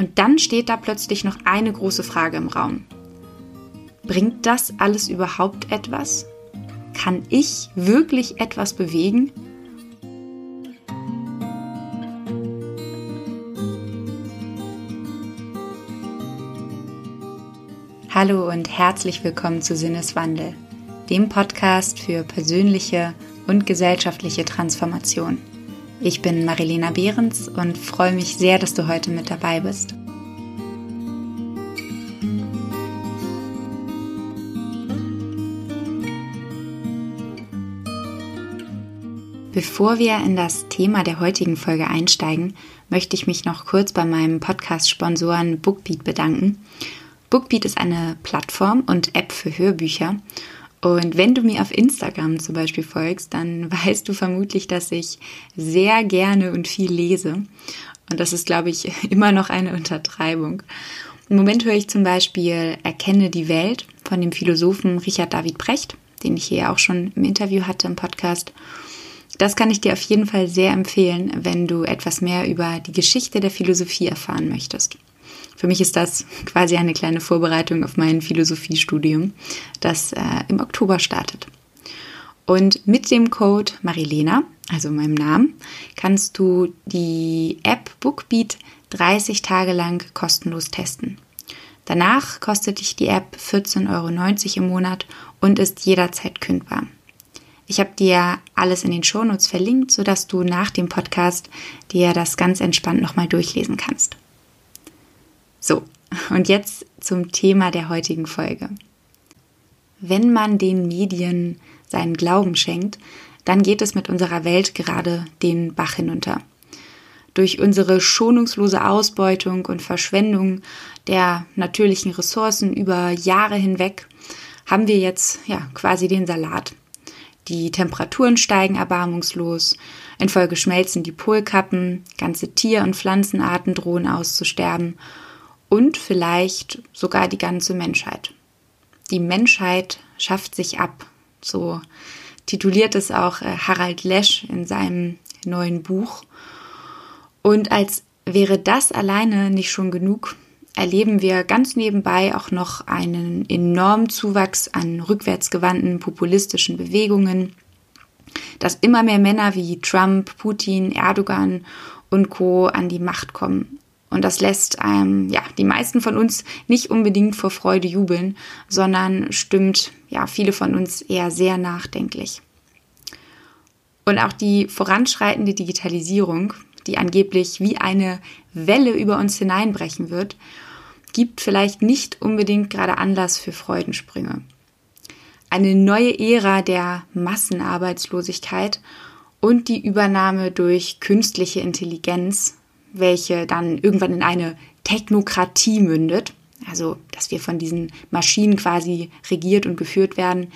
Und dann steht da plötzlich noch eine große Frage im Raum. Bringt das alles überhaupt etwas? Kann ich wirklich etwas bewegen? Hallo und herzlich willkommen zu Sinneswandel, dem Podcast für persönliche und gesellschaftliche Transformation. Ich bin Marilena Behrens und freue mich sehr, dass du heute mit dabei bist. Bevor wir in das Thema der heutigen Folge einsteigen, möchte ich mich noch kurz bei meinem Podcast-Sponsoren Bookbeat bedanken. Bookbeat ist eine Plattform und App für Hörbücher und wenn du mir auf Instagram zum Beispiel folgst, dann weißt du vermutlich, dass ich sehr gerne und viel lese. Und das ist, glaube ich, immer noch eine Untertreibung. Im Moment höre ich zum Beispiel Erkenne die Welt von dem Philosophen Richard David Brecht, den ich hier auch schon im Interview hatte im Podcast. Das kann ich dir auf jeden Fall sehr empfehlen, wenn du etwas mehr über die Geschichte der Philosophie erfahren möchtest. Für mich ist das quasi eine kleine Vorbereitung auf mein Philosophiestudium, das äh, im Oktober startet. Und mit dem Code Marilena, also meinem Namen, kannst du die App Bookbeat 30 Tage lang kostenlos testen. Danach kostet dich die App 14,90 Euro im Monat und ist jederzeit kündbar. Ich habe dir alles in den Shownotes verlinkt, sodass du nach dem Podcast dir das ganz entspannt nochmal durchlesen kannst. So, und jetzt zum Thema der heutigen Folge. Wenn man den Medien seinen Glauben schenkt, dann geht es mit unserer Welt gerade den Bach hinunter. Durch unsere schonungslose Ausbeutung und Verschwendung der natürlichen Ressourcen über Jahre hinweg haben wir jetzt ja quasi den Salat. Die Temperaturen steigen erbarmungslos, in Folge schmelzen die Polkappen, ganze Tier- und Pflanzenarten drohen auszusterben und vielleicht sogar die ganze Menschheit. Die Menschheit schafft sich ab, so tituliert es auch äh, Harald Lesch in seinem neuen Buch. Und als wäre das alleine nicht schon genug, erleben wir ganz nebenbei auch noch einen enormen Zuwachs an rückwärtsgewandten populistischen Bewegungen, dass immer mehr Männer wie Trump, Putin, Erdogan und Co an die Macht kommen und das lässt ähm, ja, die meisten von uns nicht unbedingt vor Freude jubeln, sondern stimmt ja viele von uns eher sehr nachdenklich. Und auch die voranschreitende Digitalisierung, die angeblich wie eine Welle über uns hineinbrechen wird, gibt vielleicht nicht unbedingt gerade Anlass für Freudensprünge. Eine neue Ära der Massenarbeitslosigkeit und die Übernahme durch künstliche Intelligenz welche dann irgendwann in eine Technokratie mündet, also dass wir von diesen Maschinen quasi regiert und geführt werden,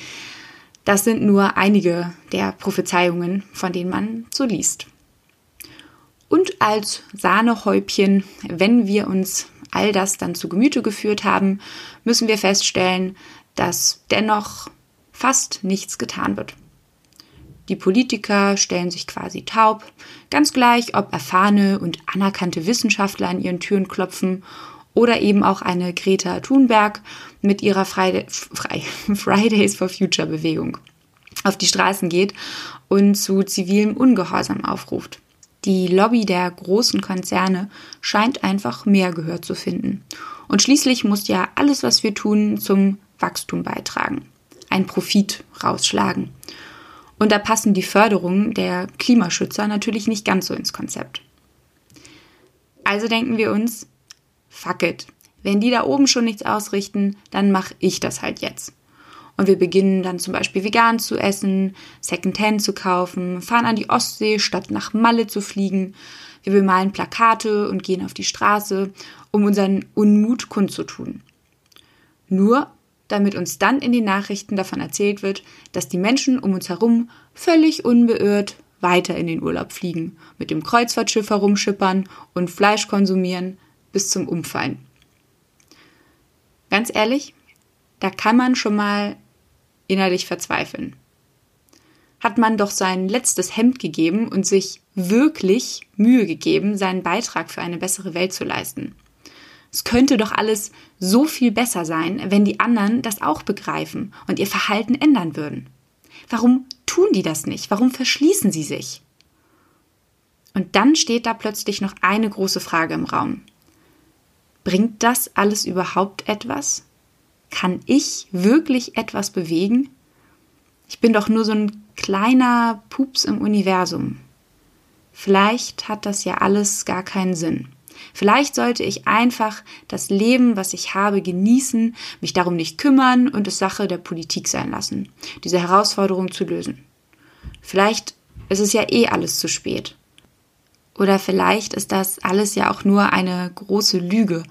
das sind nur einige der Prophezeiungen, von denen man so liest. Und als Sahnehäubchen, wenn wir uns all das dann zu Gemüte geführt haben, müssen wir feststellen, dass dennoch fast nichts getan wird. Die Politiker stellen sich quasi taub, ganz gleich, ob erfahrene und anerkannte Wissenschaftler an ihren Türen klopfen oder eben auch eine Greta Thunberg mit ihrer Friday, Fridays for Future Bewegung auf die Straßen geht und zu zivilem Ungehorsam aufruft. Die Lobby der großen Konzerne scheint einfach mehr Gehör zu finden. Und schließlich muss ja alles, was wir tun, zum Wachstum beitragen, ein Profit rausschlagen. Und da passen die Förderungen der Klimaschützer natürlich nicht ganz so ins Konzept. Also denken wir uns, fuck it. Wenn die da oben schon nichts ausrichten, dann mache ich das halt jetzt. Und wir beginnen dann zum Beispiel vegan zu essen, Secondhand zu kaufen, fahren an die Ostsee, statt nach Malle zu fliegen. Wir bemalen Plakate und gehen auf die Straße, um unseren Unmut kundzutun. Nur damit uns dann in den Nachrichten davon erzählt wird, dass die Menschen um uns herum völlig unbeirrt weiter in den Urlaub fliegen, mit dem Kreuzfahrtschiff herumschippern und Fleisch konsumieren bis zum Umfallen. Ganz ehrlich, da kann man schon mal innerlich verzweifeln. Hat man doch sein letztes Hemd gegeben und sich wirklich Mühe gegeben, seinen Beitrag für eine bessere Welt zu leisten. Es könnte doch alles so viel besser sein, wenn die anderen das auch begreifen und ihr Verhalten ändern würden. Warum tun die das nicht? Warum verschließen sie sich? Und dann steht da plötzlich noch eine große Frage im Raum. Bringt das alles überhaupt etwas? Kann ich wirklich etwas bewegen? Ich bin doch nur so ein kleiner Pups im Universum. Vielleicht hat das ja alles gar keinen Sinn. Vielleicht sollte ich einfach das Leben, was ich habe, genießen, mich darum nicht kümmern und es Sache der Politik sein lassen, diese Herausforderung zu lösen. Vielleicht ist es ja eh alles zu spät. Oder vielleicht ist das alles ja auch nur eine große Lüge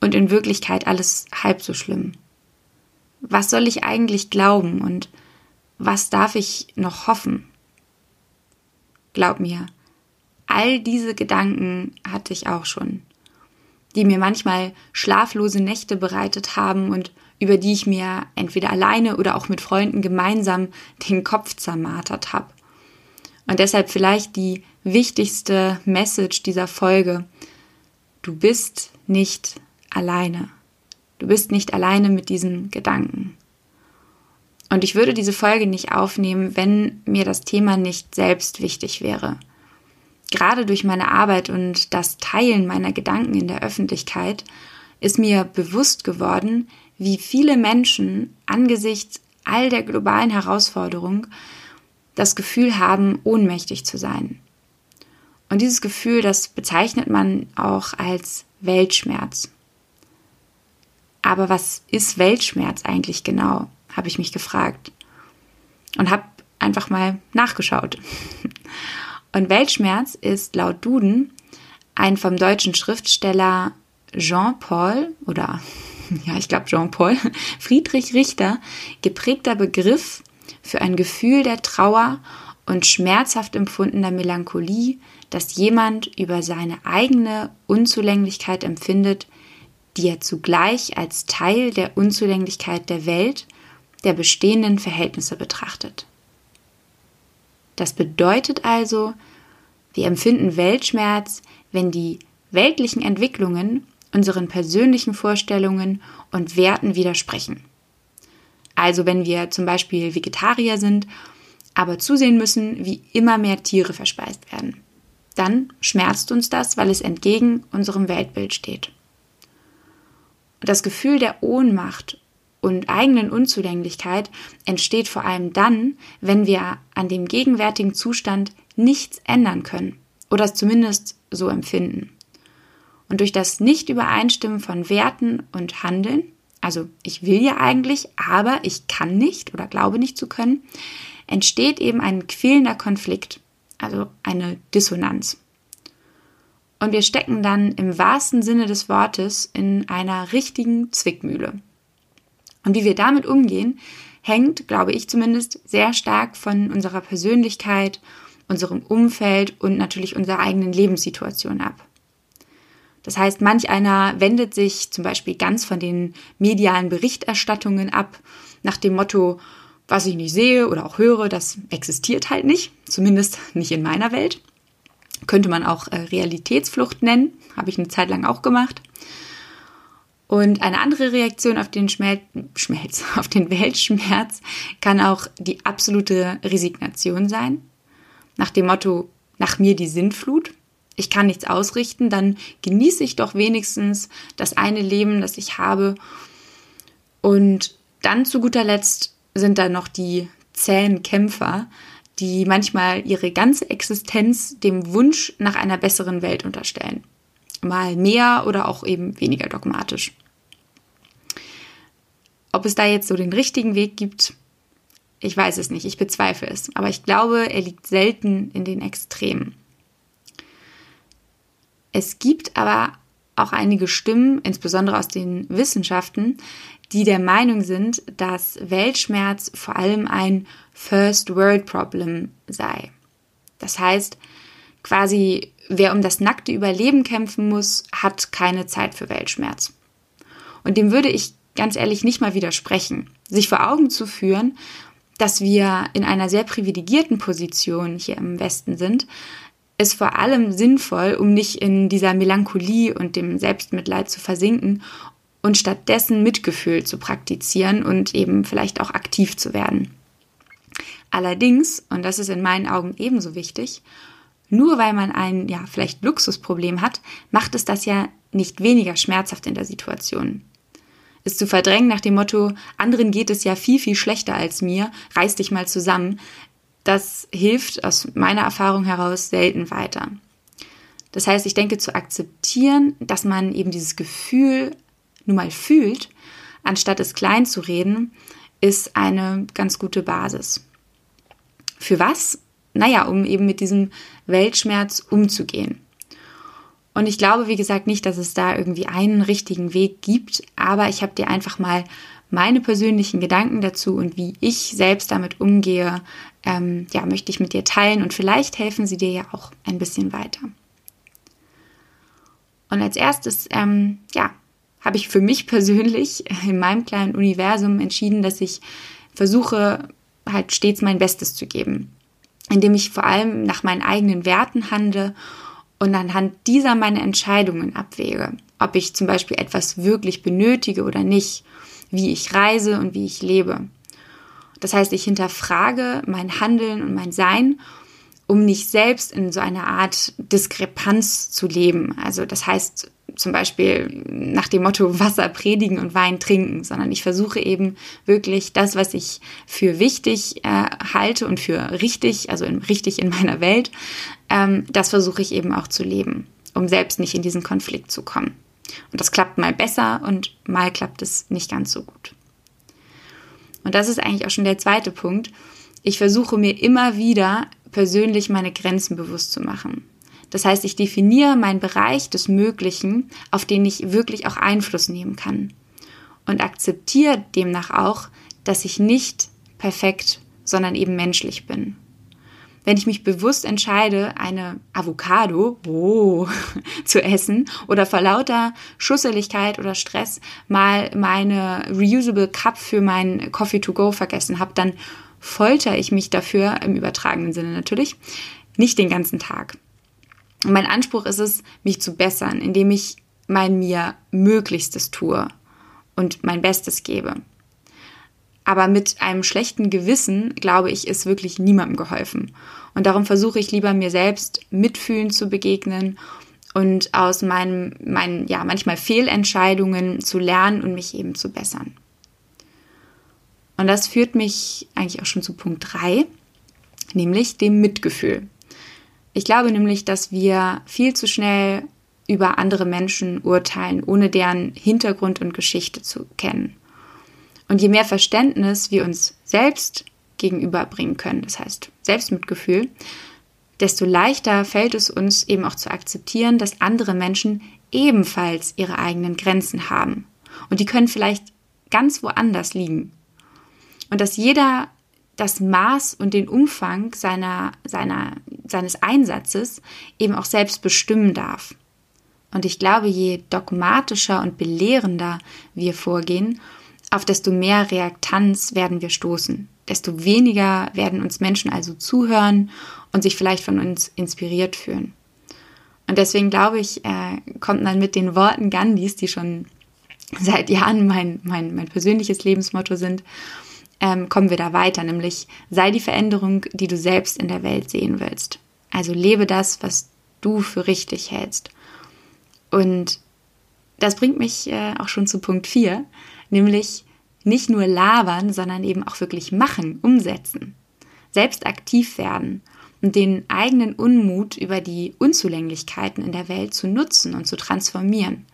und in Wirklichkeit alles halb so schlimm. Was soll ich eigentlich glauben und was darf ich noch hoffen? Glaub mir, all diese Gedanken hatte ich auch schon, die mir manchmal schlaflose Nächte bereitet haben und über die ich mir entweder alleine oder auch mit Freunden gemeinsam den Kopf zermartert habe. Und deshalb vielleicht die wichtigste Message dieser Folge. Du bist nicht alleine. Du bist nicht alleine mit diesen Gedanken. Und ich würde diese Folge nicht aufnehmen, wenn mir das Thema nicht selbst wichtig wäre. Gerade durch meine Arbeit und das Teilen meiner Gedanken in der Öffentlichkeit ist mir bewusst geworden, wie viele Menschen angesichts all der globalen Herausforderungen das Gefühl haben, ohnmächtig zu sein. Und dieses Gefühl, das bezeichnet man auch als Weltschmerz. Aber was ist Weltschmerz eigentlich genau, habe ich mich gefragt. Und habe einfach mal nachgeschaut. Und Weltschmerz ist laut Duden ein vom deutschen Schriftsteller Jean-Paul oder ja, ich glaube Jean-Paul Friedrich Richter geprägter Begriff für ein Gefühl der Trauer und schmerzhaft empfundener Melancholie, dass jemand über seine eigene Unzulänglichkeit empfindet, die er zugleich als Teil der Unzulänglichkeit der Welt, der bestehenden Verhältnisse betrachtet. Das bedeutet also, wir empfinden Weltschmerz, wenn die weltlichen Entwicklungen unseren persönlichen Vorstellungen und Werten widersprechen. Also wenn wir zum Beispiel Vegetarier sind, aber zusehen müssen, wie immer mehr Tiere verspeist werden dann schmerzt uns das, weil es entgegen unserem Weltbild steht. Das Gefühl der Ohnmacht und eigenen Unzulänglichkeit entsteht vor allem dann, wenn wir an dem gegenwärtigen Zustand nichts ändern können oder es zumindest so empfinden. Und durch das Nicht-Übereinstimmen von Werten und Handeln, also ich will ja eigentlich, aber ich kann nicht oder glaube nicht zu können, entsteht eben ein quälender Konflikt also eine Dissonanz. Und wir stecken dann im wahrsten Sinne des Wortes in einer richtigen Zwickmühle. Und wie wir damit umgehen, hängt, glaube ich zumindest, sehr stark von unserer Persönlichkeit, unserem Umfeld und natürlich unserer eigenen Lebenssituation ab. Das heißt, manch einer wendet sich zum Beispiel ganz von den medialen Berichterstattungen ab, nach dem Motto, was ich nicht sehe oder auch höre, das existiert halt nicht, zumindest nicht in meiner Welt. Könnte man auch äh, Realitätsflucht nennen, habe ich eine Zeit lang auch gemacht. Und eine andere Reaktion auf den Schmelz, Schmelz, auf den Weltschmerz kann auch die absolute Resignation sein. Nach dem Motto, nach mir die Sintflut. Ich kann nichts ausrichten, dann genieße ich doch wenigstens das eine Leben, das ich habe. Und dann zu guter Letzt sind da noch die zähen Kämpfer, die manchmal ihre ganze Existenz dem Wunsch nach einer besseren Welt unterstellen. Mal mehr oder auch eben weniger dogmatisch. Ob es da jetzt so den richtigen Weg gibt, ich weiß es nicht, ich bezweifle es, aber ich glaube, er liegt selten in den Extremen. Es gibt aber auch einige Stimmen, insbesondere aus den Wissenschaften, die der Meinung sind, dass Weltschmerz vor allem ein First World Problem sei. Das heißt, quasi wer um das nackte Überleben kämpfen muss, hat keine Zeit für Weltschmerz. Und dem würde ich ganz ehrlich nicht mal widersprechen. Sich vor Augen zu führen, dass wir in einer sehr privilegierten Position hier im Westen sind, ist vor allem sinnvoll, um nicht in dieser Melancholie und dem Selbstmitleid zu versinken und stattdessen Mitgefühl zu praktizieren und eben vielleicht auch aktiv zu werden. Allerdings, und das ist in meinen Augen ebenso wichtig, nur weil man ein, ja, vielleicht Luxusproblem hat, macht es das ja nicht weniger schmerzhaft in der Situation. Es zu verdrängen nach dem Motto, anderen geht es ja viel, viel schlechter als mir, reiß dich mal zusammen, das hilft aus meiner Erfahrung heraus selten weiter. Das heißt, ich denke zu akzeptieren, dass man eben dieses Gefühl nun mal fühlt, anstatt es klein zu reden, ist eine ganz gute Basis. Für was? Naja, um eben mit diesem Weltschmerz umzugehen. Und ich glaube, wie gesagt, nicht, dass es da irgendwie einen richtigen Weg gibt, aber ich habe dir einfach mal meine persönlichen Gedanken dazu und wie ich selbst damit umgehe, ähm, ja, möchte ich mit dir teilen und vielleicht helfen sie dir ja auch ein bisschen weiter. Und als erstes, ähm, ja, habe ich für mich persönlich in meinem kleinen Universum entschieden, dass ich versuche, halt stets mein Bestes zu geben, indem ich vor allem nach meinen eigenen Werten handle und anhand dieser meine Entscheidungen abwäge, ob ich zum Beispiel etwas wirklich benötige oder nicht, wie ich reise und wie ich lebe. Das heißt, ich hinterfrage mein Handeln und mein Sein, um nicht selbst in so einer Art Diskrepanz zu leben. Also das heißt zum Beispiel nach dem Motto Wasser predigen und Wein trinken, sondern ich versuche eben wirklich das, was ich für wichtig äh, halte und für richtig, also in, richtig in meiner Welt, ähm, das versuche ich eben auch zu leben, um selbst nicht in diesen Konflikt zu kommen. Und das klappt mal besser und mal klappt es nicht ganz so gut. Und das ist eigentlich auch schon der zweite Punkt. Ich versuche mir immer wieder persönlich meine Grenzen bewusst zu machen. Das heißt, ich definiere meinen Bereich des Möglichen, auf den ich wirklich auch Einfluss nehmen kann. Und akzeptiere demnach auch, dass ich nicht perfekt, sondern eben menschlich bin wenn ich mich bewusst entscheide, eine Avocado oh, zu essen oder vor lauter Schusseligkeit oder Stress mal meine reusable Cup für meinen Coffee to go vergessen habe, dann folter ich mich dafür, im übertragenen Sinne natürlich, nicht den ganzen Tag. Und mein Anspruch ist es, mich zu bessern, indem ich mein mir Möglichstes tue und mein Bestes gebe. Aber mit einem schlechten Gewissen, glaube ich, ist wirklich niemandem geholfen. Und darum versuche ich lieber mir selbst mitfühlen zu begegnen und aus meinen, meinen ja, manchmal Fehlentscheidungen zu lernen und mich eben zu bessern. Und das führt mich eigentlich auch schon zu Punkt 3, nämlich dem Mitgefühl. Ich glaube nämlich, dass wir viel zu schnell über andere Menschen urteilen, ohne deren Hintergrund und Geschichte zu kennen. Und je mehr Verständnis wir uns selbst gegenüberbringen können, das heißt Selbstmitgefühl, desto leichter fällt es uns eben auch zu akzeptieren, dass andere Menschen ebenfalls ihre eigenen Grenzen haben. Und die können vielleicht ganz woanders liegen. Und dass jeder das Maß und den Umfang seiner, seiner, seines Einsatzes eben auch selbst bestimmen darf. Und ich glaube, je dogmatischer und belehrender wir vorgehen, auf desto mehr Reaktanz werden wir stoßen. Desto weniger werden uns Menschen also zuhören und sich vielleicht von uns inspiriert fühlen. Und deswegen glaube ich, äh, kommt man mit den Worten Gandhis, die schon seit Jahren mein, mein, mein persönliches Lebensmotto sind, ähm, kommen wir da weiter, nämlich sei die Veränderung, die du selbst in der Welt sehen willst. Also lebe das, was du für richtig hältst. Und das bringt mich äh, auch schon zu Punkt 4, nämlich nicht nur labern, sondern eben auch wirklich machen, umsetzen, selbst aktiv werden und den eigenen Unmut über die Unzulänglichkeiten in der Welt zu nutzen und zu transformieren.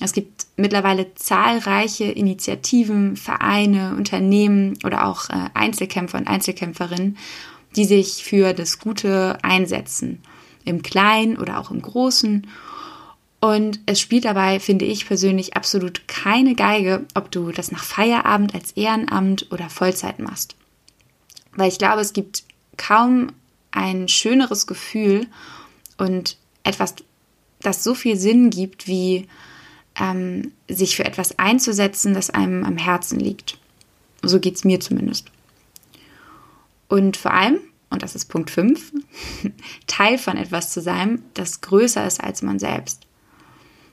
Es gibt mittlerweile zahlreiche Initiativen, Vereine, Unternehmen oder auch äh, Einzelkämpfer und Einzelkämpferinnen, die sich für das Gute einsetzen, im Kleinen oder auch im Großen und es spielt dabei, finde ich persönlich, absolut keine Geige, ob du das nach Feierabend als Ehrenamt oder Vollzeit machst. Weil ich glaube, es gibt kaum ein schöneres Gefühl und etwas, das so viel Sinn gibt, wie ähm, sich für etwas einzusetzen, das einem am Herzen liegt. So geht es mir zumindest. Und vor allem, und das ist Punkt 5, Teil von etwas zu sein, das größer ist als man selbst.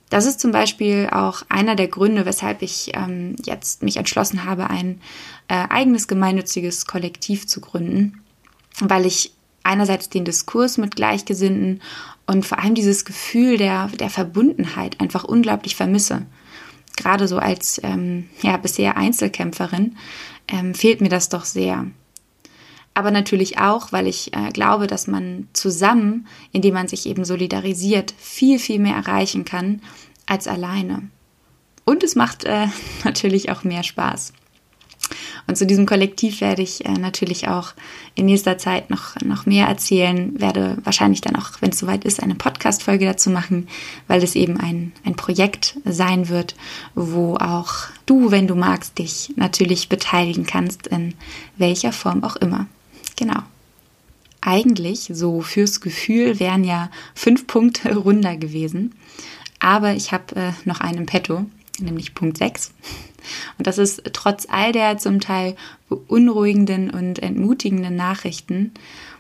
Das ist zum Beispiel auch einer der Gründe, weshalb ich ähm, jetzt mich entschlossen habe, ein äh, eigenes gemeinnütziges Kollektiv zu gründen, weil ich einerseits den Diskurs mit Gleichgesinnten und vor allem dieses Gefühl der, der Verbundenheit einfach unglaublich vermisse. Gerade so als ähm, ja, bisher Einzelkämpferin ähm, fehlt mir das doch sehr. Aber natürlich auch, weil ich äh, glaube, dass man zusammen, indem man sich eben solidarisiert, viel, viel mehr erreichen kann als alleine. Und es macht äh, natürlich auch mehr Spaß. Und zu diesem Kollektiv werde ich äh, natürlich auch in nächster Zeit noch, noch mehr erzählen, werde wahrscheinlich dann auch, wenn es soweit ist, eine Podcast-Folge dazu machen, weil es eben ein, ein Projekt sein wird, wo auch du, wenn du magst, dich natürlich beteiligen kannst, in welcher Form auch immer. Genau. Eigentlich, so fürs Gefühl, wären ja fünf Punkte runder gewesen. Aber ich habe äh, noch einen im Petto, nämlich Punkt 6. Und das ist trotz all der zum Teil beunruhigenden und entmutigenden Nachrichten,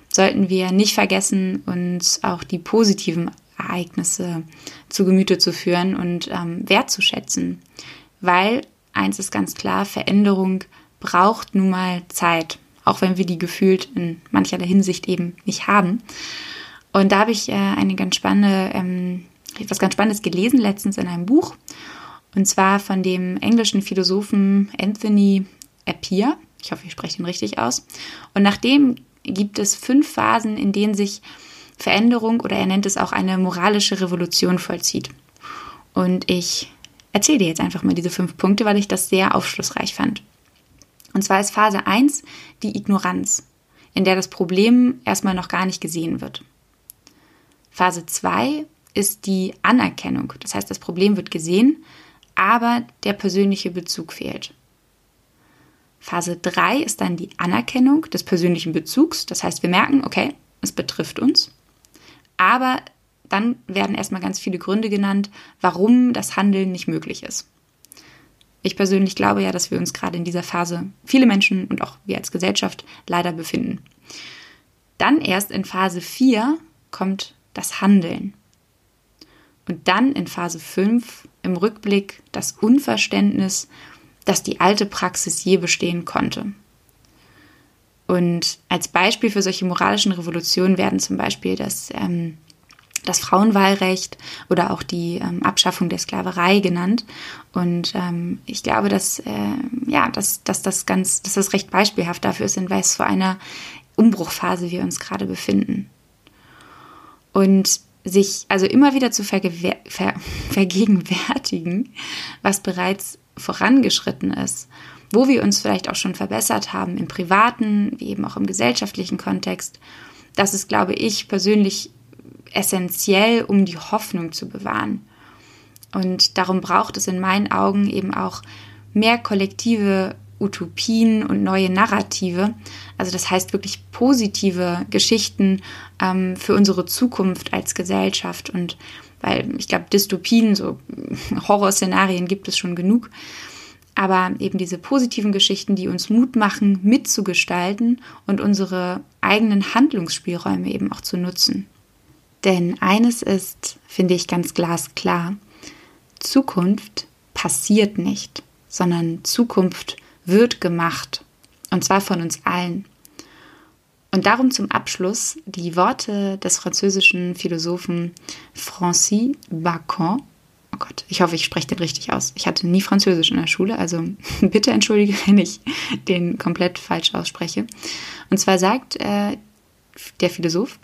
sollten wir nicht vergessen, uns auch die positiven Ereignisse zu Gemüte zu führen und ähm, wertzuschätzen. Weil, eins ist ganz klar, Veränderung braucht nun mal Zeit, auch wenn wir die gefühlt in mancherlei Hinsicht eben nicht haben. Und da habe ich äh, eine ganz spannende ähm, etwas ganz Spannendes gelesen letztens in einem Buch. Und zwar von dem englischen Philosophen Anthony Appiah. Ich hoffe, ich spreche ihn richtig aus. Und nach dem gibt es fünf Phasen, in denen sich Veränderung oder er nennt es auch eine moralische Revolution vollzieht. Und ich erzähle dir jetzt einfach mal diese fünf Punkte, weil ich das sehr aufschlussreich fand. Und zwar ist Phase 1 die Ignoranz, in der das Problem erstmal noch gar nicht gesehen wird. Phase 2 ist die Anerkennung. Das heißt, das Problem wird gesehen, aber der persönliche Bezug fehlt. Phase 3 ist dann die Anerkennung des persönlichen Bezugs. Das heißt, wir merken, okay, es betrifft uns. Aber dann werden erstmal ganz viele Gründe genannt, warum das Handeln nicht möglich ist. Ich persönlich glaube ja, dass wir uns gerade in dieser Phase, viele Menschen und auch wir als Gesellschaft, leider befinden. Dann erst in Phase 4 kommt das Handeln. Und dann in Phase 5 im Rückblick das Unverständnis, dass die alte Praxis je bestehen konnte. Und als Beispiel für solche moralischen Revolutionen werden zum Beispiel das, ähm, das Frauenwahlrecht oder auch die ähm, Abschaffung der Sklaverei genannt. Und ähm, ich glaube, dass, äh, ja, dass, dass, das ganz, dass das recht beispielhaft dafür ist, in was für einer Umbruchphase wir uns gerade befinden. Und sich also immer wieder zu ver vergegenwärtigen, was bereits vorangeschritten ist, wo wir uns vielleicht auch schon verbessert haben im privaten, wie eben auch im gesellschaftlichen Kontext. Das ist, glaube ich, persönlich essentiell, um die Hoffnung zu bewahren. Und darum braucht es in meinen Augen eben auch mehr kollektive Utopien und neue Narrative. Also das heißt wirklich positive Geschichten ähm, für unsere Zukunft als Gesellschaft. Und weil ich glaube, Dystopien, so Horrorszenarien gibt es schon genug. Aber eben diese positiven Geschichten, die uns Mut machen, mitzugestalten und unsere eigenen Handlungsspielräume eben auch zu nutzen. Denn eines ist, finde ich ganz glasklar, Zukunft passiert nicht, sondern Zukunft wird gemacht. Und zwar von uns allen. Und darum zum Abschluss die Worte des französischen Philosophen Francis Bacon. Oh Gott, ich hoffe, ich spreche den richtig aus. Ich hatte nie Französisch in der Schule, also bitte entschuldige, wenn ich den komplett falsch ausspreche. Und zwar sagt äh, der Philosoph,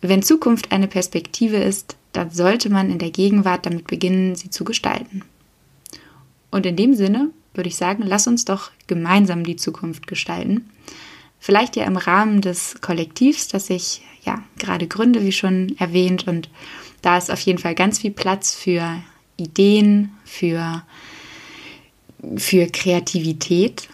wenn Zukunft eine Perspektive ist, dann sollte man in der Gegenwart damit beginnen, sie zu gestalten. Und in dem Sinne würde ich sagen, lass uns doch gemeinsam die Zukunft gestalten. Vielleicht ja im Rahmen des Kollektivs, das ich ja gerade gründe, wie schon erwähnt. Und da ist auf jeden Fall ganz viel Platz für Ideen, für, für Kreativität.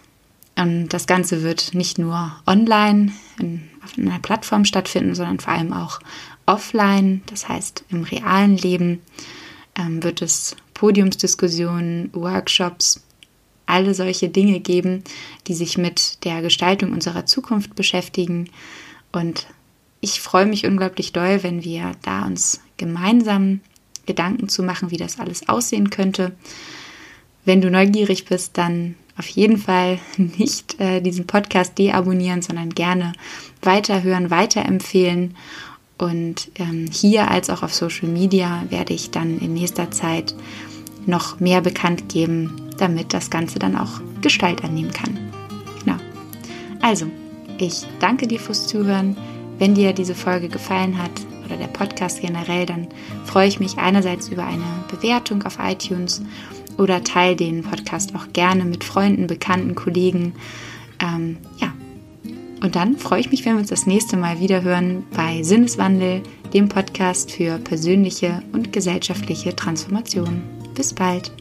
Und das Ganze wird nicht nur online in, auf einer Plattform stattfinden, sondern vor allem auch offline, das heißt im realen Leben ähm, wird es Podiumsdiskussionen, Workshops, alle solche Dinge geben, die sich mit der Gestaltung unserer Zukunft beschäftigen. Und ich freue mich unglaublich doll, wenn wir da uns gemeinsam Gedanken zu machen, wie das alles aussehen könnte. Wenn du neugierig bist, dann auf jeden Fall nicht äh, diesen Podcast deabonnieren, sondern gerne weiterhören, weiterempfehlen. Und ähm, hier als auch auf Social Media werde ich dann in nächster Zeit noch mehr bekannt geben, damit das Ganze dann auch Gestalt annehmen kann. Genau. Also, ich danke dir fürs Zuhören. Wenn dir diese Folge gefallen hat oder der Podcast generell, dann freue ich mich einerseits über eine Bewertung auf iTunes oder teile den Podcast auch gerne mit Freunden, Bekannten, Kollegen. Ähm, ja. Und dann freue ich mich, wenn wir uns das nächste Mal wieder hören bei Sinneswandel, dem Podcast für persönliche und gesellschaftliche Transformation. Bis bald.